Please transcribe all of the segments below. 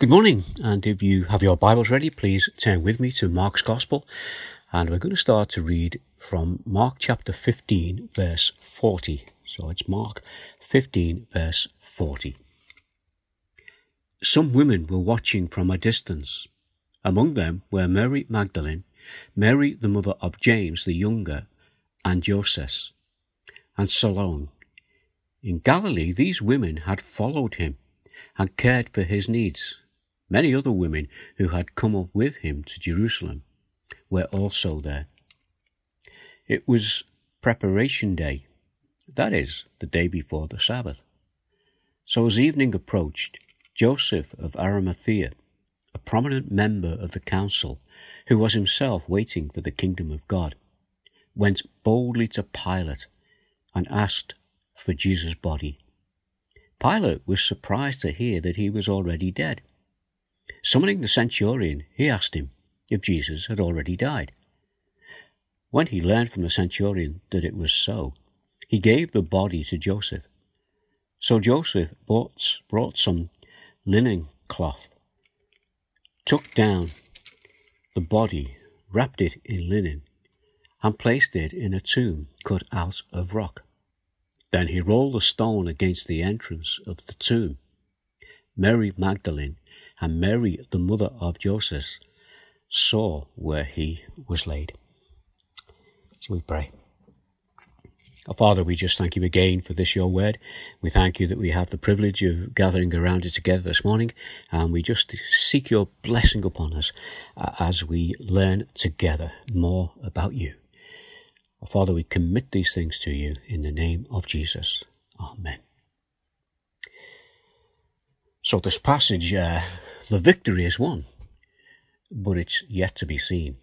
Good morning, and if you have your Bibles ready, please turn with me to Mark's Gospel, and we're going to start to read from Mark chapter 15, verse 40. So it's Mark 15, verse 40. Some women were watching from a distance. Among them were Mary Magdalene, Mary the mother of James the younger, and Joseph, and Salome. In Galilee, these women had followed him and cared for his needs. Many other women who had come up with him to Jerusalem were also there. It was preparation day, that is, the day before the Sabbath. So as evening approached, Joseph of Arimathea, a prominent member of the council, who was himself waiting for the kingdom of God, went boldly to Pilate and asked for Jesus' body. Pilate was surprised to hear that he was already dead. Summoning the centurion, he asked him if Jesus had already died. When he learned from the centurion that it was so, he gave the body to Joseph. So Joseph brought, brought some linen cloth, took down the body, wrapped it in linen, and placed it in a tomb cut out of rock. Then he rolled a stone against the entrance of the tomb. Mary Magdalene and Mary, the mother of Joseph, saw where he was laid. So we pray. Our Father, we just thank you again for this, your word. We thank you that we have the privilege of gathering around it together this morning, and we just seek your blessing upon us uh, as we learn together more about you. Our Father, we commit these things to you in the name of Jesus. Amen. So this passage uh, the victory is won, but it's yet to be seen.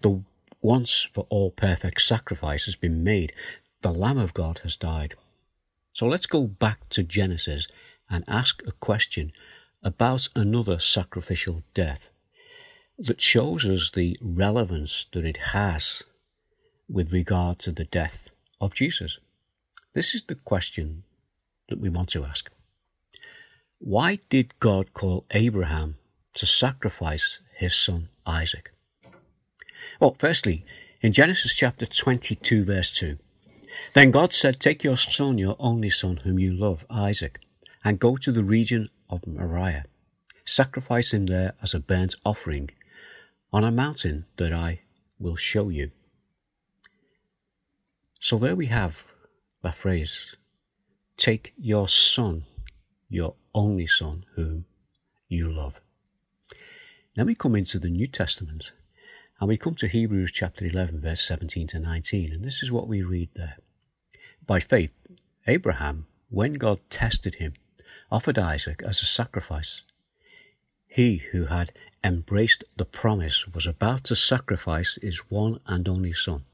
The once for all perfect sacrifice has been made. The Lamb of God has died. So let's go back to Genesis and ask a question about another sacrificial death that shows us the relevance that it has with regard to the death of Jesus. This is the question that we want to ask. Why did God call Abraham to sacrifice his son Isaac? Well, firstly, in Genesis chapter 22, verse 2, then God said, Take your son, your only son, whom you love, Isaac, and go to the region of Moriah. Sacrifice him there as a burnt offering on a mountain that I will show you. So there we have a phrase Take your son, your only Son, whom you love. Now we come into the New Testament and we come to Hebrews chapter 11, verse 17 to 19, and this is what we read there. By faith, Abraham, when God tested him, offered Isaac as a sacrifice. He who had embraced the promise was about to sacrifice his one and only son,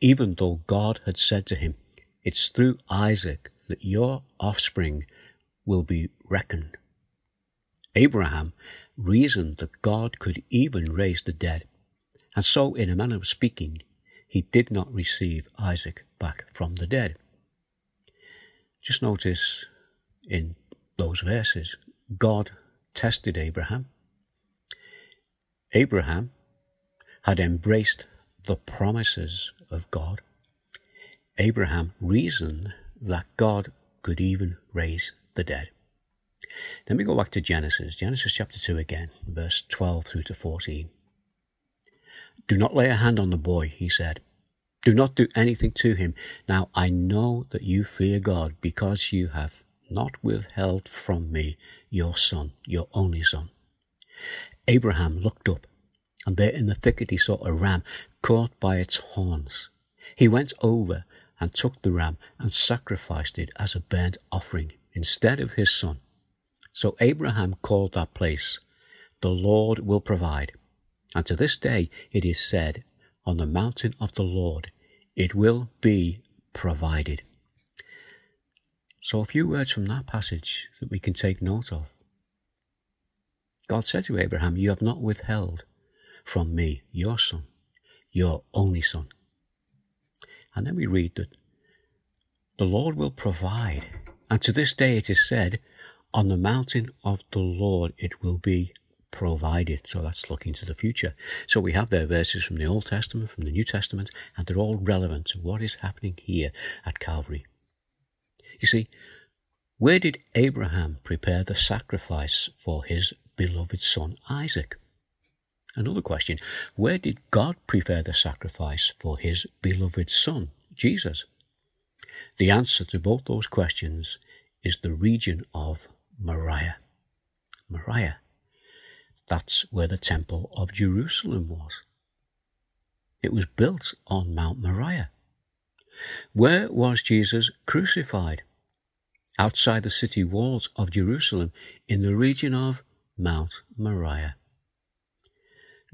even though God had said to him, It's through Isaac that your offspring will be reckoned. Abraham reasoned that God could even raise the dead, and so, in a manner of speaking, he did not receive Isaac back from the dead. Just notice in those verses, God tested Abraham. Abraham had embraced the promises of God. Abraham reasoned that God could even raise the dead. Then we go back to Genesis, Genesis chapter 2 again, verse 12 through to 14. Do not lay a hand on the boy, he said. Do not do anything to him. Now I know that you fear God because you have not withheld from me your son, your only son. Abraham looked up, and there in the thicket he saw a ram caught by its horns. He went over and took the ram and sacrificed it as a burnt offering instead of his son. So Abraham called that place, The Lord will provide. And to this day it is said, On the mountain of the Lord it will be provided. So a few words from that passage that we can take note of. God said to Abraham, You have not withheld from me your son, your only son. And then we read that the Lord will provide and to this day it is said, On the mountain of the Lord it will be provided. So that's looking to the future. So we have there verses from the Old Testament, from the New Testament, and they're all relevant to what is happening here at Calvary. You see, where did Abraham prepare the sacrifice for his beloved son Isaac? Another question, where did God prepare the sacrifice for his beloved son, Jesus? The answer to both those questions is the region of Moriah. Moriah. That's where the Temple of Jerusalem was. It was built on Mount Moriah. Where was Jesus crucified? outside the city walls of Jerusalem in the region of Mount Moriah.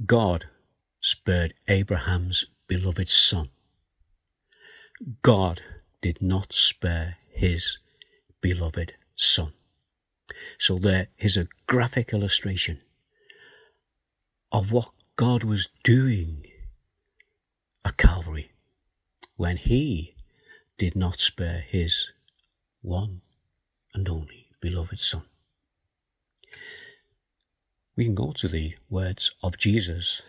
God spared Abraham's beloved son. God did not spare his beloved son. So there is a graphic illustration of what God was doing at Calvary when he did not spare his one and only beloved Son. We can go to the words of Jesus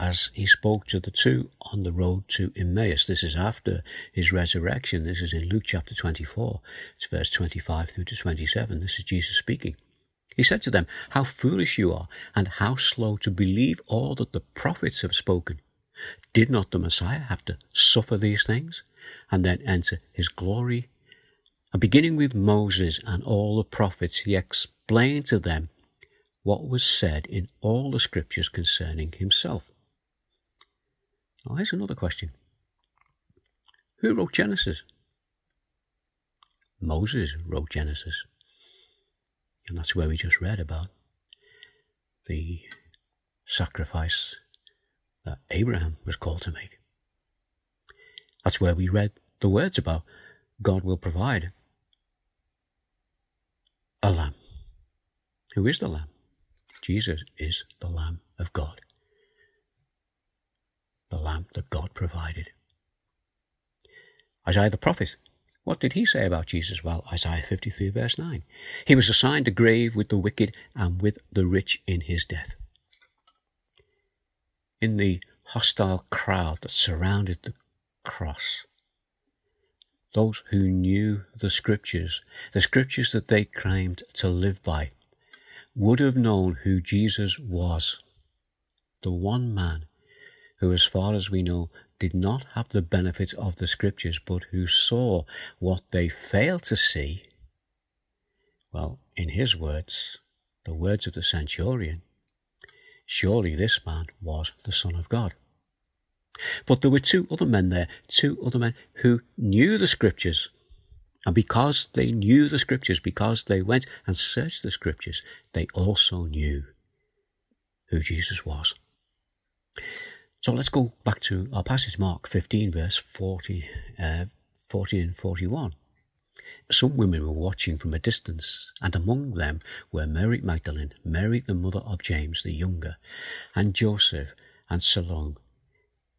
as he spoke to the two on the road to Emmaus. This is after his resurrection. This is in Luke chapter 24. It's verse 25 through to 27. This is Jesus speaking. He said to them, How foolish you are, and how slow to believe all that the prophets have spoken. Did not the Messiah have to suffer these things and then enter his glory? And beginning with Moses and all the prophets, he explained to them what was said in all the scriptures concerning himself. Now, here's another question Who wrote Genesis? Moses wrote Genesis. And that's where we just read about the sacrifice that Abraham was called to make. That's where we read the words about God will provide a lamb. Who is the lamb? Jesus is the lamb of God. The lamp that God provided. Isaiah the prophet, what did he say about Jesus? Well, Isaiah 53 verse 9. He was assigned a grave with the wicked and with the rich in his death. In the hostile crowd that surrounded the cross, those who knew the scriptures, the scriptures that they claimed to live by, would have known who Jesus was. The one man who, as far as we know, did not have the benefit of the scriptures, but who saw what they failed to see. Well, in his words, the words of the centurion, surely this man was the Son of God. But there were two other men there, two other men who knew the scriptures. And because they knew the scriptures, because they went and searched the scriptures, they also knew who Jesus was. So let's go back to our passage, Mark 15, verse 40, uh, 40 and 41. Some women were watching from a distance, and among them were Mary Magdalene, Mary the mother of James the younger, and Joseph, and Salome,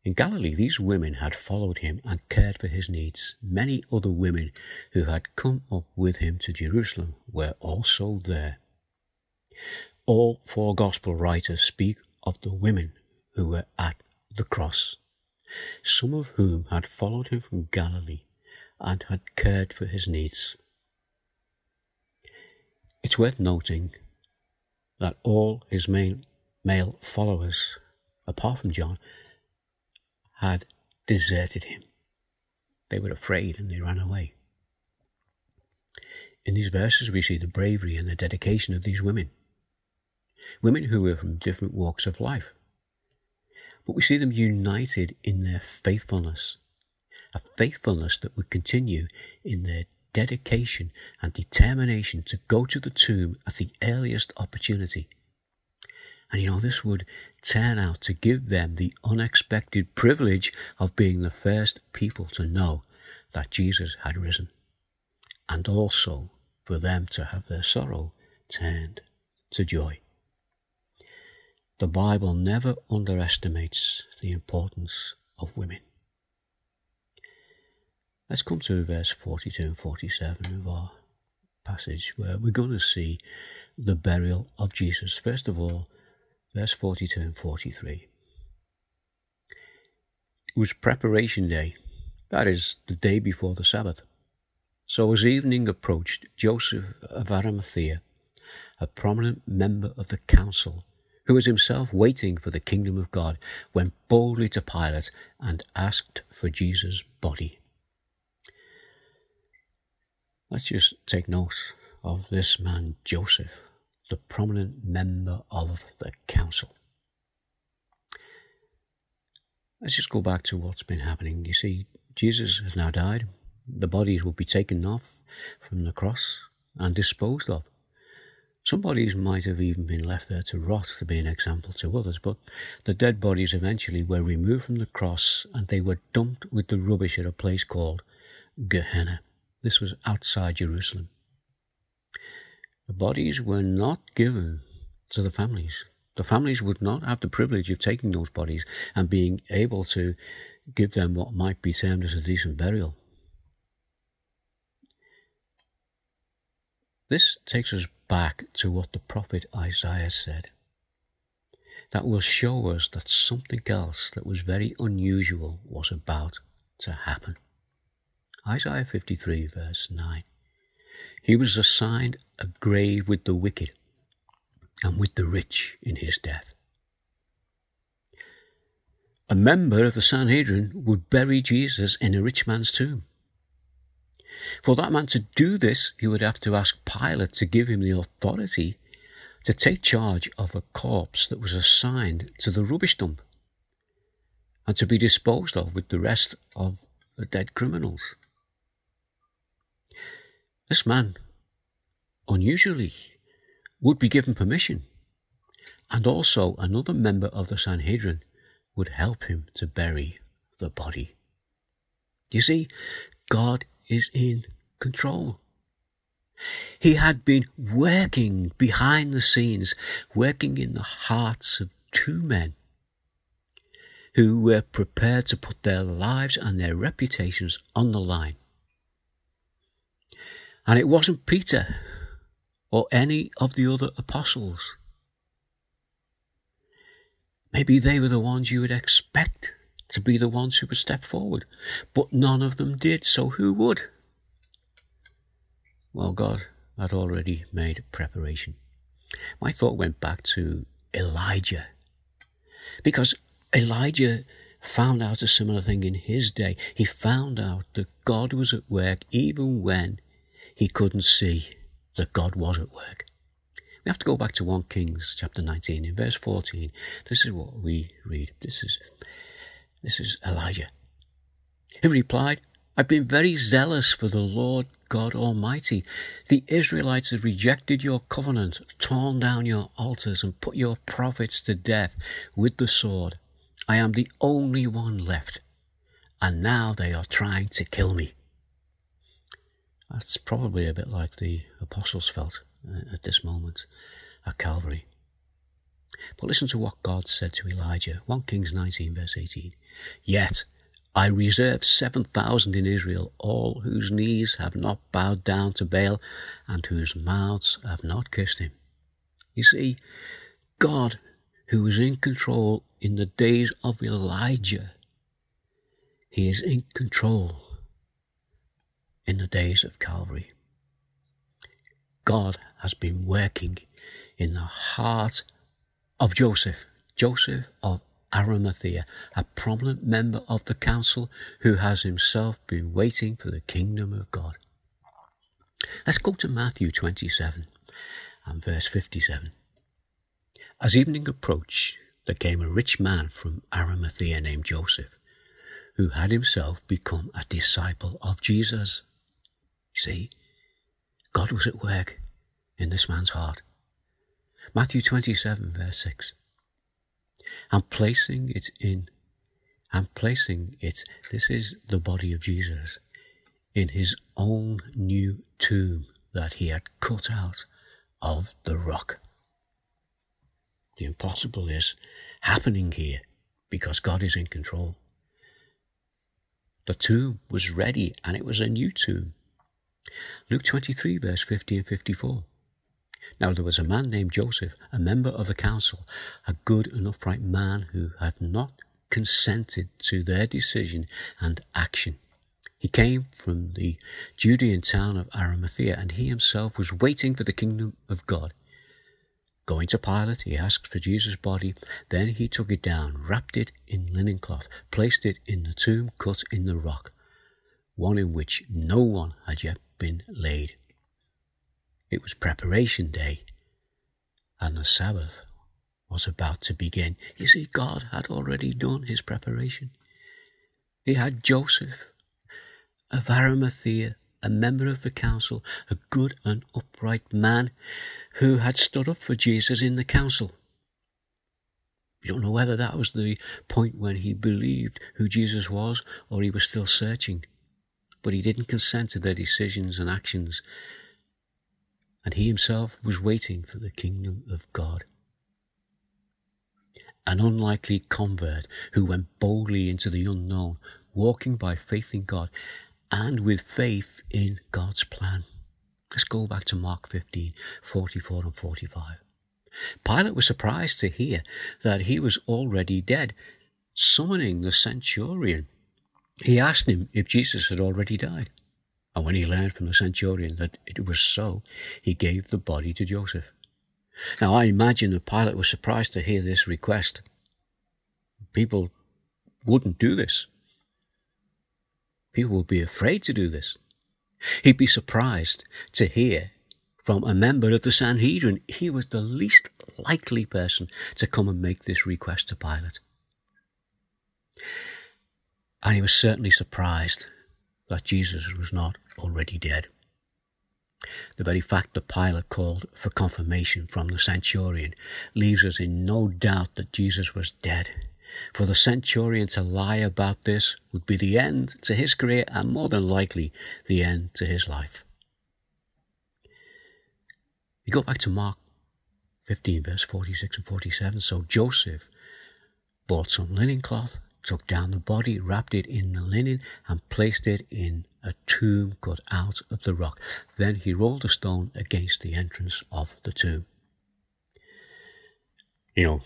in Galilee, these women had followed him and cared for his needs. Many other women who had come up with him to Jerusalem were also there. All four gospel writers speak of the women who were at the cross, some of whom had followed him from Galilee and had cared for his needs. It's worth noting that all his main male followers, apart from John, had deserted him. They were afraid and they ran away. In these verses, we see the bravery and the dedication of these women. Women who were from different walks of life. But we see them united in their faithfulness, a faithfulness that would continue in their dedication and determination to go to the tomb at the earliest opportunity and you know, this would turn out to give them the unexpected privilege of being the first people to know that Jesus had risen, and also for them to have their sorrow turned to joy. The Bible never underestimates the importance of women. Let's come to verse 42 and 47 of our passage where we're going to see the burial of Jesus. First of all, verse 42 and 43. It was preparation day, that is, the day before the Sabbath. So as evening approached, Joseph of Arimathea, a prominent member of the council, who was himself waiting for the kingdom of God, went boldly to Pilate and asked for Jesus' body. Let's just take note of this man, Joseph, the prominent member of the council. Let's just go back to what's been happening. You see, Jesus has now died. The bodies will be taken off from the cross and disposed of. Some bodies might have even been left there to rot to be an example to others, but the dead bodies eventually were removed from the cross and they were dumped with the rubbish at a place called Gehenna. This was outside Jerusalem. The bodies were not given to the families the families would not have the privilege of taking those bodies and being able to give them what might be termed as a decent burial. This takes us back to what the prophet Isaiah said. That will show us that something else that was very unusual was about to happen. Isaiah 53, verse 9. He was assigned a grave with the wicked and with the rich in his death. A member of the Sanhedrin would bury Jesus in a rich man's tomb. For that man to do this, he would have to ask Pilate to give him the authority to take charge of a corpse that was assigned to the rubbish dump and to be disposed of with the rest of the dead criminals. This man, unusually, would be given permission, and also another member of the Sanhedrin would help him to bury the body. You see, God is in control. He had been working behind the scenes, working in the hearts of two men who were prepared to put their lives and their reputations on the line. And it wasn't Peter or any of the other apostles. Maybe they were the ones you would expect to be the ones who would step forward, but none of them did, so who would? Well, God had already made preparation. My thought went back to Elijah, because Elijah found out a similar thing in his day. He found out that God was at work even when he couldn't see that God was at work. We have to go back to 1 Kings chapter 19 in verse 14. This is what we read. This is this is Elijah. He replied, I've been very zealous for the Lord God Almighty. The Israelites have rejected your covenant, torn down your altars, and put your prophets to death with the sword. I am the only one left, and now they are trying to kill me. That's probably a bit like the apostles felt uh, at this moment at Calvary. But listen to what God said to Elijah 1 Kings 19, verse 18. Yet I reserve 7,000 in Israel, all whose knees have not bowed down to Baal and whose mouths have not kissed him. You see, God, who was in control in the days of Elijah, he is in control in the days of Calvary. God has been working in the heart of Joseph, Joseph of Arimathea, a prominent member of the council who has himself been waiting for the kingdom of God. Let's go to Matthew 27 and verse 57. As evening approached, there came a rich man from Arimathea named Joseph, who had himself become a disciple of Jesus. See, God was at work in this man's heart. Matthew 27, verse 6. And placing it in, and placing it, this is the body of Jesus, in his own new tomb that he had cut out of the rock. The impossible is happening here because God is in control. The tomb was ready and it was a new tomb. Luke 23, verse 50 and 54. Now there was a man named Joseph, a member of the council, a good and upright man who had not consented to their decision and action. He came from the Judean town of Arimathea, and he himself was waiting for the kingdom of God. Going to Pilate, he asked for Jesus' body. Then he took it down, wrapped it in linen cloth, placed it in the tomb cut in the rock, one in which no one had yet been laid. It was preparation day, and the Sabbath was about to begin. You see, God had already done his preparation. He had Joseph of Arimathea, a member of the council, a good and upright man who had stood up for Jesus in the council. We don't know whether that was the point when he believed who Jesus was or he was still searching. But he didn't consent to their decisions and actions. And he himself was waiting for the kingdom of God. An unlikely convert who went boldly into the unknown, walking by faith in God and with faith in God's plan. Let's go back to Mark 15, 44 and 45. Pilate was surprised to hear that he was already dead. Summoning the centurion, he asked him if Jesus had already died. And when he learned from the centurion that it was so, he gave the body to Joseph. Now, I imagine that Pilate was surprised to hear this request. People wouldn't do this. People would be afraid to do this. He'd be surprised to hear from a member of the Sanhedrin. He was the least likely person to come and make this request to Pilate. And he was certainly surprised that Jesus was not already dead. The very fact that Pilate called for confirmation from the centurion leaves us in no doubt that Jesus was dead. For the centurion to lie about this would be the end to his career and more than likely the end to his life. We go back to Mark 15, verse 46 and 47. So Joseph bought some linen cloth, took down the body, wrapped it in the linen, and placed it in a tomb cut out of the rock. Then he rolled a stone against the entrance of the tomb. You know,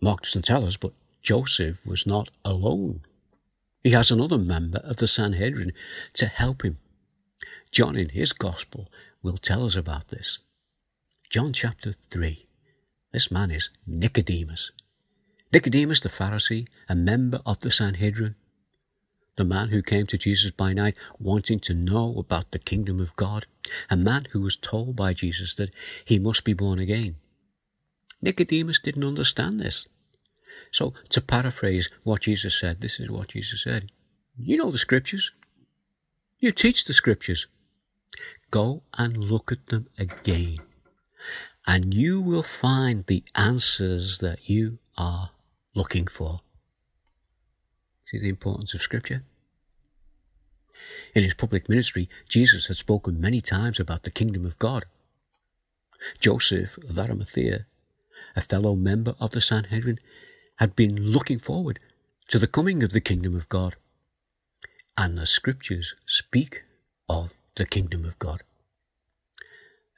Mark doesn't tell us, but Joseph was not alone. He has another member of the Sanhedrin to help him. John, in his Gospel, will tell us about this. John chapter 3. This man is Nicodemus. Nicodemus the Pharisee, a member of the Sanhedrin, the man who came to Jesus by night wanting to know about the kingdom of God, a man who was told by Jesus that he must be born again. Nicodemus didn't understand this. So, to paraphrase what Jesus said, this is what Jesus said. You know the scriptures. You teach the scriptures. Go and look at them again. And you will find the answers that you are looking for. See the importance of scripture? In his public ministry, Jesus had spoken many times about the kingdom of God. Joseph of Arimathea a fellow member of the Sanhedrin, had been looking forward to the coming of the kingdom of God. And the scriptures speak of the kingdom of God.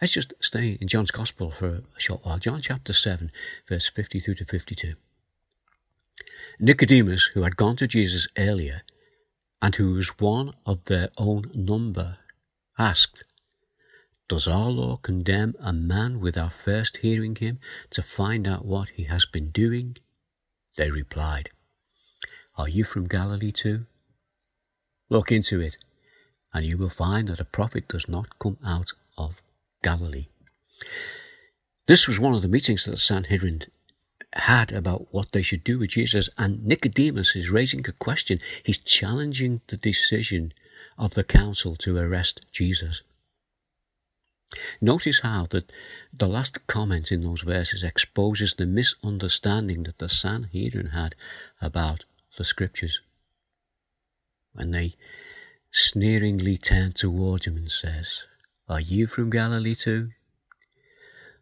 Let's just stay in John's Gospel for a short while. John chapter 7, verse 52 to 52. Nicodemus, who had gone to Jesus earlier, and who was one of their own number, asked, does our law condemn a man without first hearing him to find out what he has been doing? They replied, Are you from Galilee too? Look into it, and you will find that a prophet does not come out of Galilee. This was one of the meetings that the Sanhedrin had about what they should do with Jesus, and Nicodemus is raising a question. He's challenging the decision of the council to arrest Jesus. Notice how that the last comment in those verses exposes the misunderstanding that the Sanhedrin had about the scriptures. When they sneeringly turned towards him and says, Are you from Galilee too?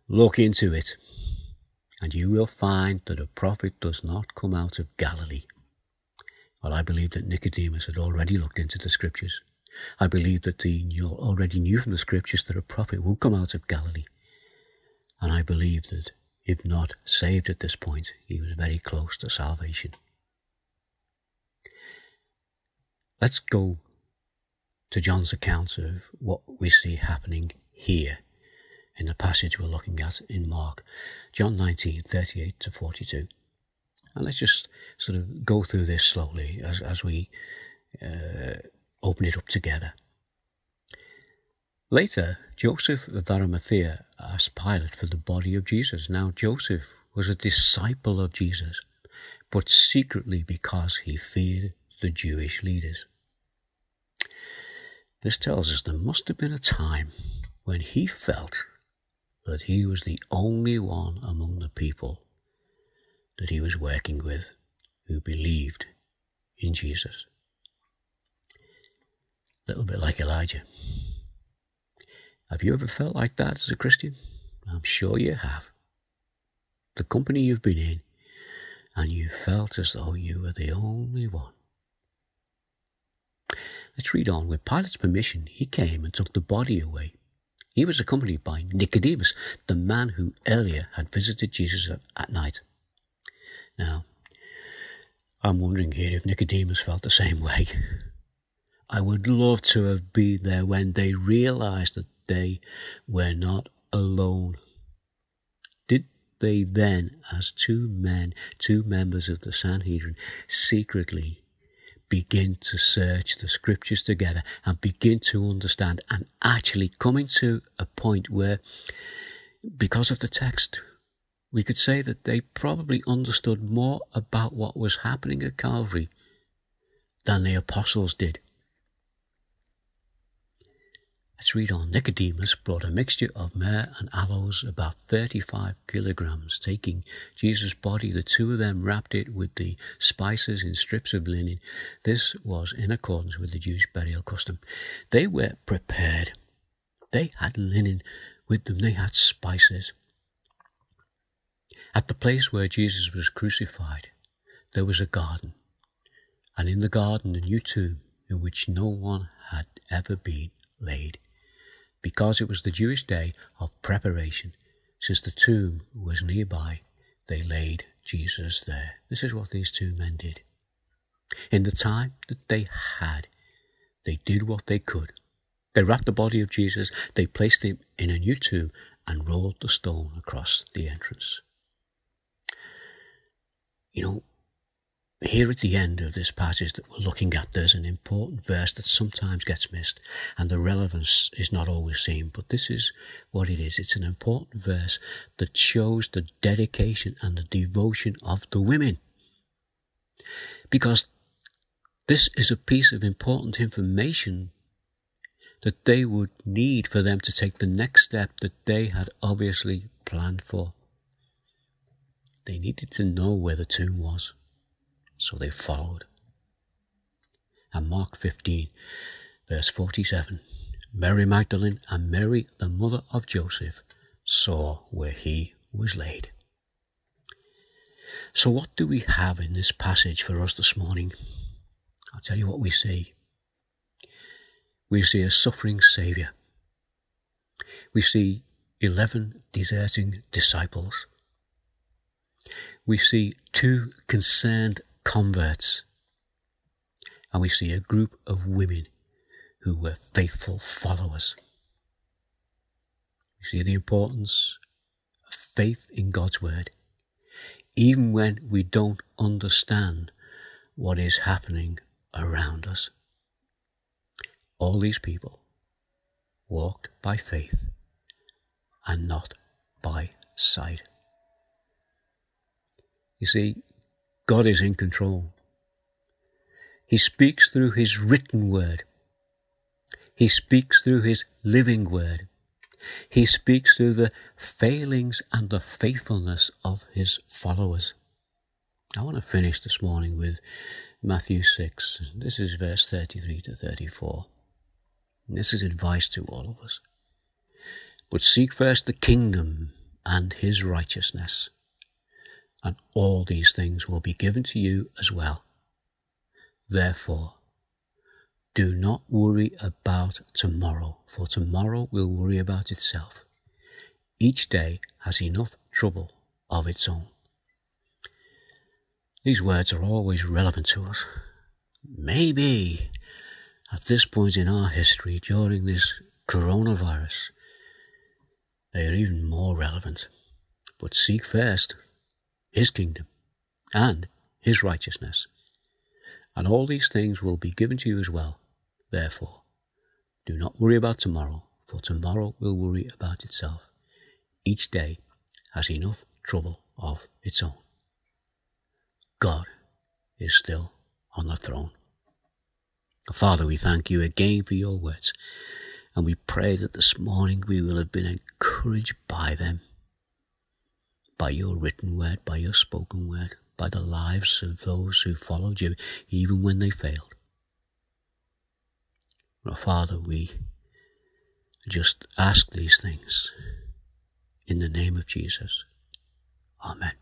Look into it, and you will find that a prophet does not come out of Galilee. Well, I believe that Nicodemus had already looked into the scriptures I believe that he already knew from the scriptures that a prophet would come out of Galilee. And I believe that if not saved at this point, he was very close to salvation. Let's go to John's account of what we see happening here in the passage we're looking at in Mark, John 19, 38 to 42. And let's just sort of go through this slowly as, as we uh, open it up together. Later, Joseph of Arimathea asked Pilate for the body of Jesus. Now, Joseph was a disciple of Jesus, but secretly because he feared the Jewish leaders. This tells us there must have been a time when he felt that he was the only one among the people that he was working with who believed in Jesus. A little bit like Elijah. Have you ever felt like that as a Christian? I'm sure you have. The company you've been in, and you felt as though you were the only one. Let's read on. With Pilate's permission, he came and took the body away. He was accompanied by Nicodemus, the man who earlier had visited Jesus at night. Now, I'm wondering here if Nicodemus felt the same way. I would love to have been there when they realized that they were not alone. Did they then, as two men, two members of the Sanhedrin, secretly begin to search the scriptures together and begin to understand and actually coming to a point where, because of the text, we could say that they probably understood more about what was happening at Calvary than the apostles did. Let's read on. Nicodemus brought a mixture of myrrh and aloes, about 35 kilograms. Taking Jesus' body, the two of them wrapped it with the spices in strips of linen. This was in accordance with the Jewish burial custom. They were prepared. They had linen with them, they had spices. At the place where Jesus was crucified, there was a garden, and in the garden a new tomb in which no one had ever been laid, because it was the Jewish day of preparation. Since the tomb was nearby, they laid Jesus there. This is what these two men did. In the time that they had, they did what they could. They wrapped the body of Jesus, they placed him in a new tomb, and rolled the stone across the entrance. You know, here at the end of this passage that we're looking at, there's an important verse that sometimes gets missed and the relevance is not always seen, but this is what it is. It's an important verse that shows the dedication and the devotion of the women. Because this is a piece of important information that they would need for them to take the next step that they had obviously planned for. They needed to know where the tomb was, so they followed. And Mark 15, verse 47 Mary Magdalene and Mary, the mother of Joseph, saw where he was laid. So, what do we have in this passage for us this morning? I'll tell you what we see. We see a suffering Saviour. We see 11 deserting disciples we see two concerned converts, and we see a group of women who were faithful followers. We see the importance of faith in God's Word, even when we don't understand what is happening around us. All these people walked by faith and not by sight. You see, God is in control. He speaks through His written word. He speaks through His living word. He speaks through the failings and the faithfulness of His followers. I want to finish this morning with Matthew 6. This is verse 33 to 34. This is advice to all of us. But seek first the kingdom and His righteousness and all these things will be given to you as well. Therefore, Do not worry about tomorrow, for tomorrow will worry about itself. Each day has enough trouble of its own. These words are always relevant to us. Maybe at this point in our history, during this coronavirus, they are even more relevant. But seek first His kingdom and His righteousness, and all these things will be given to you as well. Therefore, do not worry about tomorrow, for tomorrow will worry about itself. Each day has enough trouble of its own. God is still on the throne. Father, we thank you again for your words, and we pray that this morning we will have been encouraged by them, by your written word, by your spoken word, by the lives of those who followed you, even when they failed. Well, Father, we just ask these things in the name of Jesus. Amen.